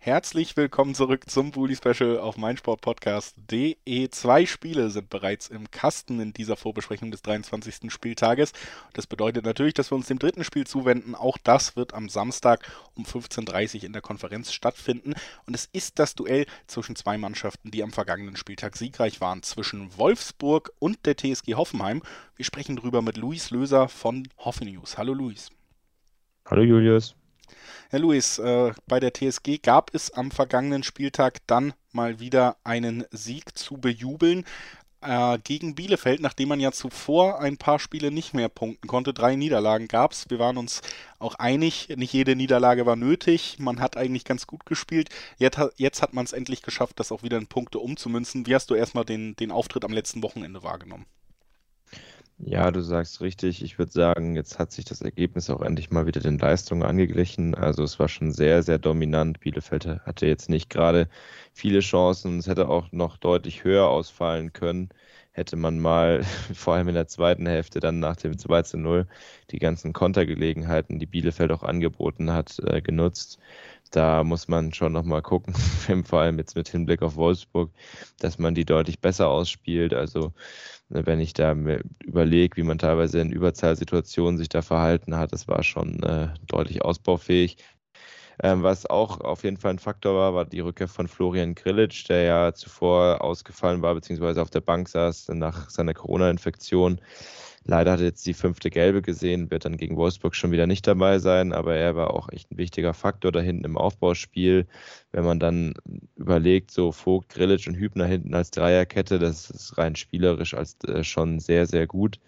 Herzlich willkommen zurück zum Bully Special auf meinsportpodcast.de. Zwei Spiele sind bereits im Kasten in dieser Vorbesprechung des 23. Spieltages. Das bedeutet natürlich, dass wir uns dem dritten Spiel zuwenden. Auch das wird am Samstag um 15.30 Uhr in der Konferenz stattfinden. Und es ist das Duell zwischen zwei Mannschaften, die am vergangenen Spieltag siegreich waren, zwischen Wolfsburg und der TSG Hoffenheim. Wir sprechen darüber mit Luis Löser von Hoffen News. Hallo Luis. Hallo Julius. Herr Luis, äh, bei der TSG gab es am vergangenen Spieltag dann mal wieder einen Sieg zu bejubeln äh, gegen Bielefeld, nachdem man ja zuvor ein paar Spiele nicht mehr punkten konnte. Drei Niederlagen gab es. Wir waren uns auch einig, nicht jede Niederlage war nötig. Man hat eigentlich ganz gut gespielt. Jetzt, jetzt hat man es endlich geschafft, das auch wieder in Punkte umzumünzen. Wie hast du erstmal den, den Auftritt am letzten Wochenende wahrgenommen? Ja, du sagst richtig. Ich würde sagen, jetzt hat sich das Ergebnis auch endlich mal wieder den Leistungen angeglichen. Also es war schon sehr, sehr dominant. Bielefeld hatte jetzt nicht gerade viele Chancen. Es hätte auch noch deutlich höher ausfallen können. Hätte man mal, vor allem in der zweiten Hälfte, dann nach dem 2 zu 0, die ganzen Kontergelegenheiten, die Bielefeld auch angeboten hat, äh, genutzt da muss man schon nochmal gucken, vor allem jetzt mit Hinblick auf Wolfsburg, dass man die deutlich besser ausspielt. Also ne, wenn ich da überlege, wie man teilweise in Überzahlsituationen sich da verhalten hat, das war schon äh, deutlich ausbaufähig. Ähm, was auch auf jeden Fall ein Faktor war, war die Rückkehr von Florian Grillitsch, der ja zuvor ausgefallen war, beziehungsweise auf der Bank saß nach seiner Corona-Infektion. Leider hat er jetzt die fünfte Gelbe gesehen, wird dann gegen Wolfsburg schon wieder nicht dabei sein, aber er war auch echt ein wichtiger Faktor da hinten im Aufbauspiel. Wenn man dann überlegt, so Vogt, Grillitsch und Hübner hinten als Dreierkette, das ist rein spielerisch als äh, schon sehr, sehr gut.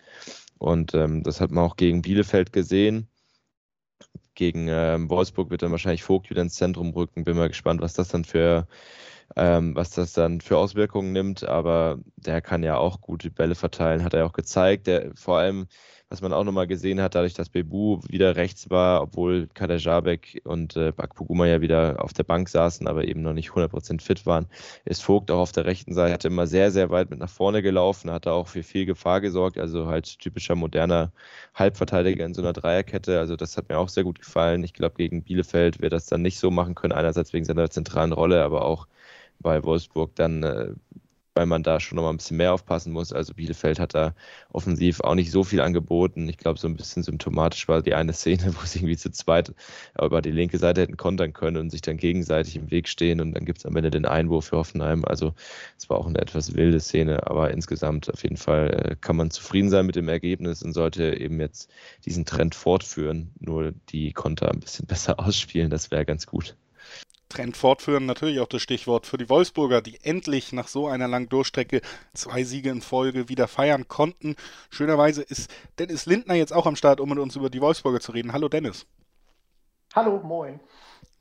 Und ähm, das hat man auch gegen Bielefeld gesehen. Gegen ähm, Wolfsburg wird dann wahrscheinlich Vogt wieder ins Zentrum rücken. Bin mal gespannt, was das dann für ähm, was das dann für Auswirkungen nimmt. Aber der kann ja auch gute Bälle verteilen, hat er auch gezeigt. Der, vor allem, was man auch nochmal gesehen hat, dadurch, dass Bebu wieder rechts war, obwohl Kader Jabek und äh, Bakpuguma ja wieder auf der Bank saßen, aber eben noch nicht 100% fit waren, ist Vogt auch auf der rechten Seite immer sehr, sehr weit mit nach vorne gelaufen, hat da auch für viel Gefahr gesorgt, also halt typischer moderner Halbverteidiger in so einer Dreierkette. Also das hat mir auch sehr gut gefallen. Ich glaube, gegen Bielefeld wird das dann nicht so machen können, einerseits wegen seiner zentralen Rolle, aber auch bei Wolfsburg dann, äh, weil man da schon noch mal ein bisschen mehr aufpassen muss. Also Bielefeld hat da offensiv auch nicht so viel angeboten. Ich glaube, so ein bisschen symptomatisch war die eine Szene, wo sie irgendwie zu zweit über die linke Seite hätten kontern können und sich dann gegenseitig im Weg stehen und dann gibt es am Ende den Einwurf für Hoffenheim. Also es war auch eine etwas wilde Szene, aber insgesamt auf jeden Fall äh, kann man zufrieden sein mit dem Ergebnis und sollte eben jetzt diesen Trend fortführen, nur die Konter ein bisschen besser ausspielen, das wäre ganz gut. Trend fortführen, natürlich auch das Stichwort für die Wolfsburger, die endlich nach so einer langen Durchstrecke zwei Siege in Folge wieder feiern konnten. Schönerweise ist Dennis Lindner jetzt auch am Start, um mit uns über die Wolfsburger zu reden. Hallo Dennis. Hallo, moin.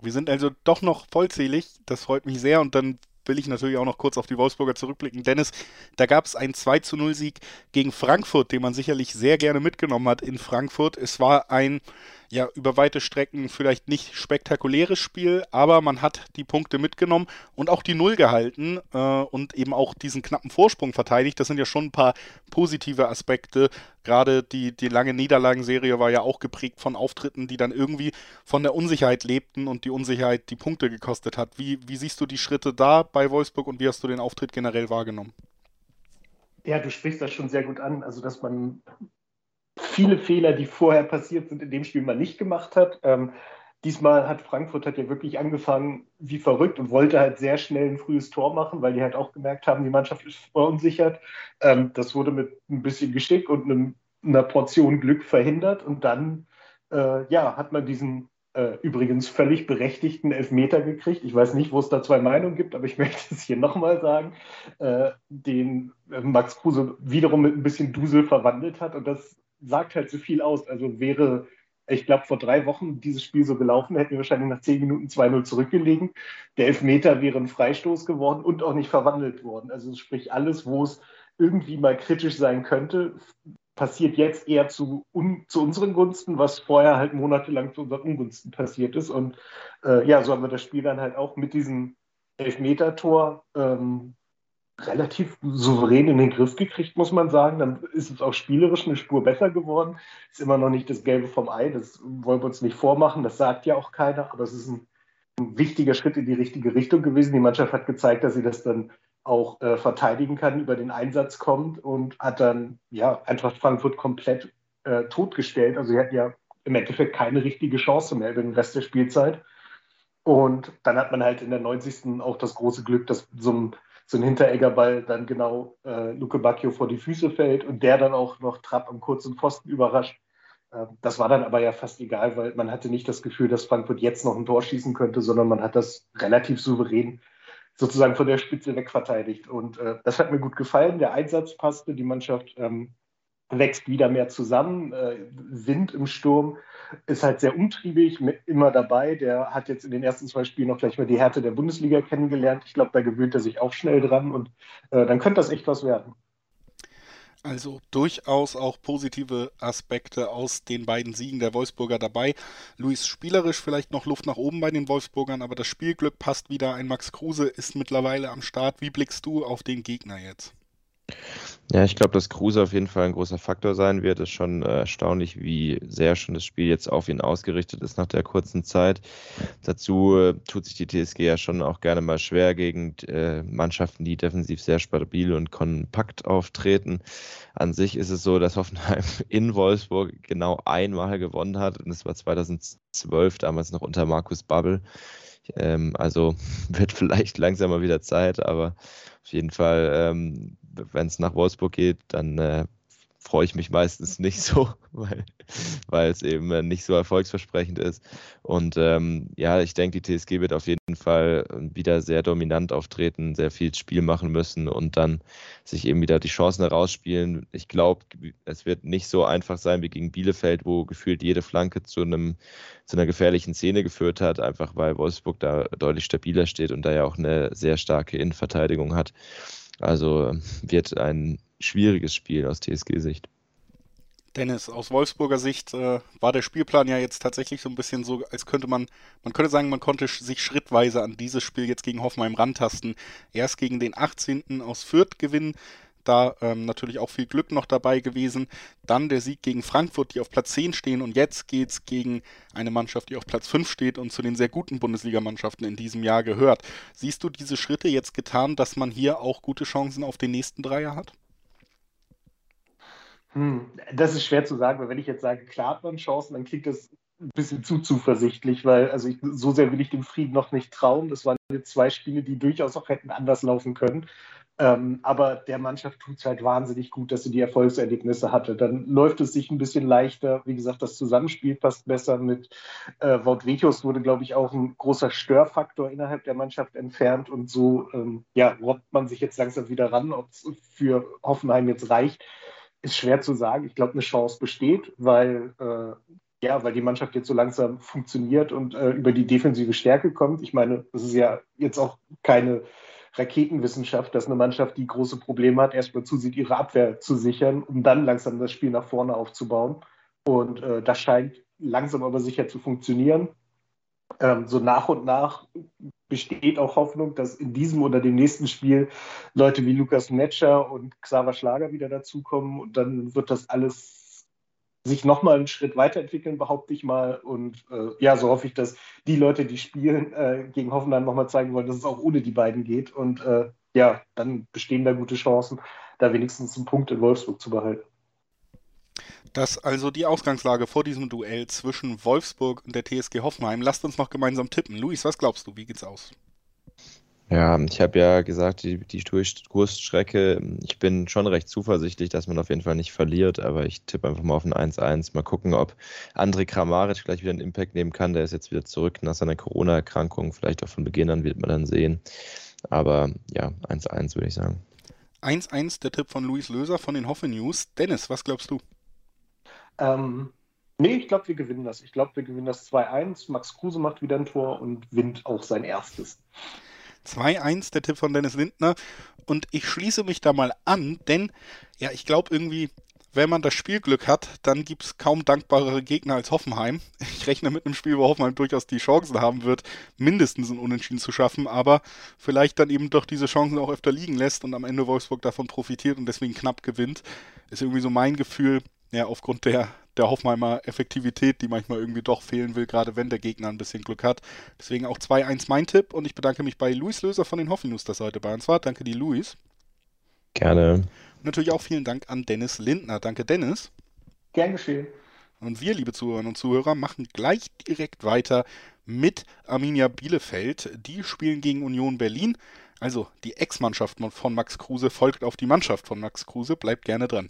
Wir sind also doch noch vollzählig, das freut mich sehr und dann will ich natürlich auch noch kurz auf die Wolfsburger zurückblicken. Dennis, da gab es einen 2 zu 0 Sieg gegen Frankfurt, den man sicherlich sehr gerne mitgenommen hat in Frankfurt. Es war ein ja über weite Strecken vielleicht nicht spektakuläres Spiel, aber man hat die Punkte mitgenommen und auch die Null gehalten äh, und eben auch diesen knappen Vorsprung verteidigt. Das sind ja schon ein paar positive Aspekte. Gerade die, die lange Niederlagenserie war ja auch geprägt von Auftritten, die dann irgendwie von der Unsicherheit lebten und die Unsicherheit die Punkte gekostet hat. Wie, wie siehst du die Schritte da bei Wolfsburg und wie hast du den Auftritt generell wahrgenommen? Ja, du sprichst das schon sehr gut an. Also, dass man viele Fehler, die vorher passiert sind, in dem Spiel mal nicht gemacht hat. Ähm, diesmal hat Frankfurt hat ja wirklich angefangen wie verrückt und wollte halt sehr schnell ein frühes Tor machen, weil die halt auch gemerkt haben, die Mannschaft ist verunsichert. Ähm, das wurde mit ein bisschen Geschick und einem, einer Portion Glück verhindert und dann äh, ja, hat man diesen äh, übrigens völlig berechtigten Elfmeter gekriegt. Ich weiß nicht, wo es da zwei Meinungen gibt, aber ich möchte es hier nochmal sagen, äh, den äh, Max Kruse wiederum mit ein bisschen Dusel verwandelt hat und das sagt halt so viel aus. Also wäre, ich glaube, vor drei Wochen dieses Spiel so gelaufen, hätten wir wahrscheinlich nach zehn Minuten 2-0 zurückgelegen. Der Elfmeter wäre ein Freistoß geworden und auch nicht verwandelt worden. Also sprich, alles, wo es irgendwie mal kritisch sein könnte, passiert jetzt eher zu, un, zu unseren Gunsten, was vorher halt monatelang zu unseren Ungunsten passiert ist. Und äh, ja, so haben wir das Spiel dann halt auch mit diesem Elfmeter-Tor ähm, relativ souverän in den Griff gekriegt, muss man sagen. Dann ist es auch spielerisch eine Spur besser geworden. Ist immer noch nicht das Gelbe vom Ei, das wollen wir uns nicht vormachen, das sagt ja auch keiner, aber es ist ein, ein wichtiger Schritt in die richtige Richtung gewesen. Die Mannschaft hat gezeigt, dass sie das dann auch äh, verteidigen kann, über den Einsatz kommt und hat dann ja Eintracht Frankfurt komplett äh, totgestellt. Also sie hatten ja im Endeffekt keine richtige Chance mehr über den Rest der Spielzeit. Und dann hat man halt in der 90. auch das große Glück, dass so ein, so ein Hintereggerball dann genau äh, Luke Bacchio vor die Füße fällt und der dann auch noch Trapp am kurzen Pfosten überrascht. Äh, das war dann aber ja fast egal, weil man hatte nicht das Gefühl, dass Frankfurt jetzt noch ein Tor schießen könnte, sondern man hat das relativ souverän sozusagen von der Spitze wegverteidigt. Und äh, das hat mir gut gefallen. Der Einsatz passte, die Mannschaft ähm, wächst wieder mehr zusammen. Äh, Wind im Sturm ist halt sehr umtriebig, immer dabei. Der hat jetzt in den ersten zwei Spielen noch gleich mal die Härte der Bundesliga kennengelernt. Ich glaube, da gewöhnt er sich auch schnell dran und äh, dann könnte das echt was werden. Also durchaus auch positive Aspekte aus den beiden Siegen der Wolfsburger dabei. Luis spielerisch vielleicht noch Luft nach oben bei den Wolfsburgern, aber das Spielglück passt wieder. Ein Max Kruse ist mittlerweile am Start. Wie blickst du auf den Gegner jetzt? Ja, ich glaube, dass Kruse auf jeden Fall ein großer Faktor sein wird. Es ist schon äh, erstaunlich, wie sehr schon das Spiel jetzt auf ihn ausgerichtet ist nach der kurzen Zeit. Dazu äh, tut sich die TSG ja schon auch gerne mal schwer gegen äh, Mannschaften, die defensiv sehr stabil und kompakt auftreten. An sich ist es so, dass Hoffenheim in Wolfsburg genau einmal gewonnen hat und es war 2012, damals noch unter Markus Babbel. Ähm, also wird vielleicht langsam mal wieder Zeit, aber auf jeden Fall, ähm, wenn es nach Wolfsburg geht, dann äh, freue ich mich meistens nicht so, weil, es eben äh, nicht so erfolgsversprechend ist. Und ähm, ja, ich denke, die TSG wird auf jeden Fall wieder sehr dominant auftreten, sehr viel Spiel machen müssen und dann sich eben wieder die Chancen herausspielen. Ich glaube, es wird nicht so einfach sein wie gegen Bielefeld, wo gefühlt jede Flanke zu einem zu einer gefährlichen Szene geführt hat, einfach weil Wolfsburg da deutlich stabiler steht und da ja auch eine sehr starke Innenverteidigung hat. Also wird ein schwieriges Spiel aus TSG-Sicht. Dennis, aus Wolfsburger Sicht äh, war der Spielplan ja jetzt tatsächlich so ein bisschen so, als könnte man, man könnte sagen, man konnte sich schrittweise an dieses Spiel jetzt gegen Hoffenheim rantasten. Erst gegen den 18. aus Fürth gewinnen, da ähm, natürlich auch viel Glück noch dabei gewesen. Dann der Sieg gegen Frankfurt, die auf Platz 10 stehen. Und jetzt geht es gegen eine Mannschaft, die auf Platz 5 steht und zu den sehr guten Bundesligamannschaften in diesem Jahr gehört. Siehst du diese Schritte jetzt getan, dass man hier auch gute Chancen auf den nächsten Dreier hat? Hm, das ist schwer zu sagen, weil wenn ich jetzt sage, klar hat man Chancen, dann klingt das ein bisschen zu zuversichtlich, weil also ich, so sehr will ich dem Frieden noch nicht trauen. Das waren jetzt zwei Spiele, die durchaus auch hätten anders laufen können. Ähm, aber der Mannschaft tut es halt wahnsinnig gut, dass sie die Erfolgserlebnisse hatte. Dann läuft es sich ein bisschen leichter. Wie gesagt, das Zusammenspiel passt besser mit äh, Wout Vetius wurde, glaube ich, auch ein großer Störfaktor innerhalb der Mannschaft entfernt. Und so ähm, ja, robbt man sich jetzt langsam wieder ran. Ob es für Hoffenheim jetzt reicht, ist schwer zu sagen. Ich glaube, eine Chance besteht, weil äh, ja, weil die Mannschaft jetzt so langsam funktioniert und äh, über die defensive Stärke kommt. Ich meine, das ist ja jetzt auch keine Raketenwissenschaft, dass eine Mannschaft, die große Probleme hat, erstmal zusieht, ihre Abwehr zu sichern, um dann langsam das Spiel nach vorne aufzubauen. Und äh, das scheint langsam aber sicher zu funktionieren. Ähm, so nach und nach besteht auch Hoffnung, dass in diesem oder dem nächsten Spiel Leute wie Lukas Netscher und Xaver Schlager wieder dazukommen und dann wird das alles sich nochmal einen Schritt weiterentwickeln, behaupte ich mal. Und äh, ja, so hoffe ich, dass die Leute, die spielen, äh, gegen Hoffenheim nochmal zeigen wollen, dass es auch ohne die beiden geht. Und äh, ja, dann bestehen da gute Chancen, da wenigstens einen Punkt in Wolfsburg zu behalten. Das also die Ausgangslage vor diesem Duell zwischen Wolfsburg und der TSG Hoffenheim. Lasst uns noch gemeinsam tippen. Luis, was glaubst du? Wie geht's aus? Ja, ich habe ja gesagt, die, die Durchstrecke, ich bin schon recht zuversichtlich, dass man auf jeden Fall nicht verliert, aber ich tippe einfach mal auf ein 1-1. Mal gucken, ob André Kramaric vielleicht wieder einen Impact nehmen kann. Der ist jetzt wieder zurück nach seiner Corona-Erkrankung. Vielleicht auch von Beginn an wird man dann sehen. Aber ja, 1-1 würde ich sagen. 1-1 der Tipp von Luis Löser von den Hoffe News. Dennis, was glaubst du? Ähm, nee, ich glaube, wir gewinnen das. Ich glaube, wir gewinnen das 2-1. Max Kruse macht wieder ein Tor und winnt auch sein erstes. 2-1, der Tipp von Dennis Lindner. Und ich schließe mich da mal an, denn ja, ich glaube irgendwie, wenn man das Spielglück hat, dann gibt es kaum dankbarere Gegner als Hoffenheim. Ich rechne mit einem Spiel, wo Hoffenheim durchaus die Chancen haben wird, mindestens ein Unentschieden zu schaffen, aber vielleicht dann eben doch diese Chancen auch öfter liegen lässt und am Ende Wolfsburg davon profitiert und deswegen knapp gewinnt. Ist irgendwie so mein Gefühl, ja, aufgrund der, der Hoffenheimer Effektivität, die manchmal irgendwie doch fehlen will, gerade wenn der Gegner ein bisschen Glück hat. Deswegen auch 2-1 mein Tipp und ich bedanke mich bei Luis Löser von den Hoffi dass er heute bei uns war. Danke dir, Luis. Gerne. Und natürlich auch vielen Dank an Dennis Lindner. Danke, Dennis. Gern geschehen. Und wir, liebe Zuhörerinnen und Zuhörer, machen gleich direkt weiter mit Arminia Bielefeld. Die spielen gegen Union Berlin. Also die Ex-Mannschaft von Max Kruse folgt auf die Mannschaft von Max Kruse. Bleibt gerne dran.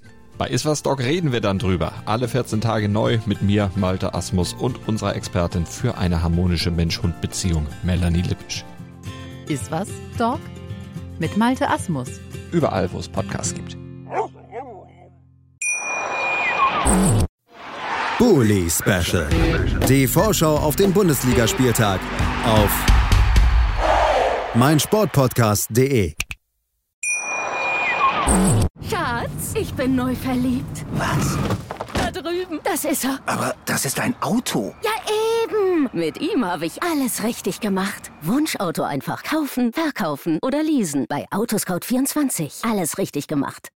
Bei Iswas Dog reden wir dann drüber. Alle 14 Tage neu mit mir, Malte Asmus und unserer Expertin für eine harmonische Mensch-Hund-Beziehung, Melanie Lippisch. Iswas Dog mit Malte Asmus. Überall, wo es Podcasts gibt. Bully Special. Die Vorschau auf den Bundesligaspieltag auf meinsportpodcast.de. Schatz, ich bin neu verliebt. Was? Da drüben. Das ist er. Aber das ist ein Auto. Ja, eben. Mit ihm habe ich alles richtig gemacht. Wunschauto einfach kaufen, verkaufen oder leasen. Bei Autoscout24. Alles richtig gemacht.